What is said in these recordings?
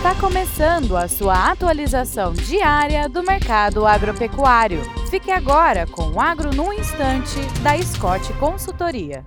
Está começando a sua atualização diária do mercado agropecuário. Fique agora com o Agro no Instante, da Scott Consultoria.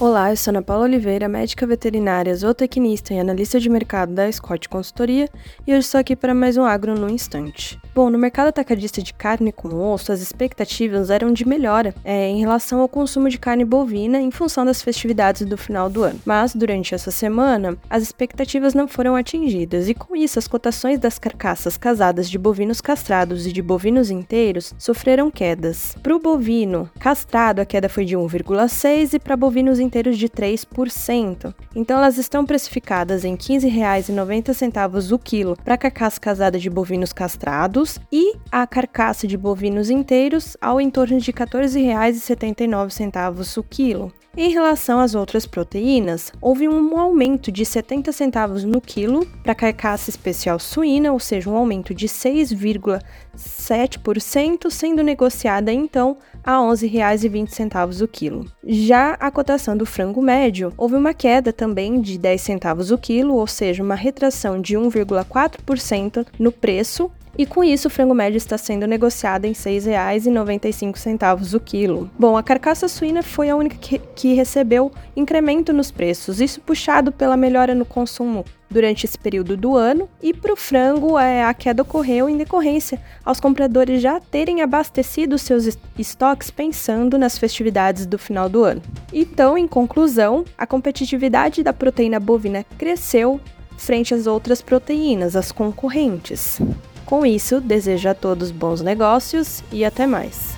Olá, eu sou Ana Paula Oliveira, médica veterinária, zootecnista e analista de mercado da Scott Consultoria, e hoje estou aqui para mais um Agro no Instante. Bom, no mercado atacadista de carne com osso, as expectativas eram de melhora é, em relação ao consumo de carne bovina em função das festividades do final do ano. Mas, durante essa semana, as expectativas não foram atingidas, e com isso, as cotações das carcaças casadas de bovinos castrados e de bovinos inteiros sofreram quedas. Para o bovino castrado, a queda foi de 1,6% e para bovinos inteiros de 3%. Então, elas estão precificadas em R$ 15,90 o quilo para carcaça casada de bovinos castrados e a carcaça de bovinos inteiros ao em torno de R$ 14,79 o quilo. Em relação às outras proteínas, houve um aumento de 70 centavos no quilo para carcaça especial suína, ou seja, um aumento de 6,7%, sendo negociada então a R$ 11,20 o quilo. Já a cotação do frango médio, houve uma queda também de 10 centavos o quilo, ou seja, uma retração de 1,4% no preço e com isso o frango médio está sendo negociado em R$ 6,95 o quilo. Bom, a carcaça suína foi a única que, recebeu incremento nos preços, isso puxado pela melhora no consumo durante esse período do ano, e para o frango é, a queda ocorreu em decorrência aos compradores já terem abastecido seus estoques pensando nas festividades do final do ano. Então, em conclusão, a competitividade da proteína bovina cresceu frente às outras proteínas, as concorrentes. Com isso, desejo a todos bons negócios e até mais.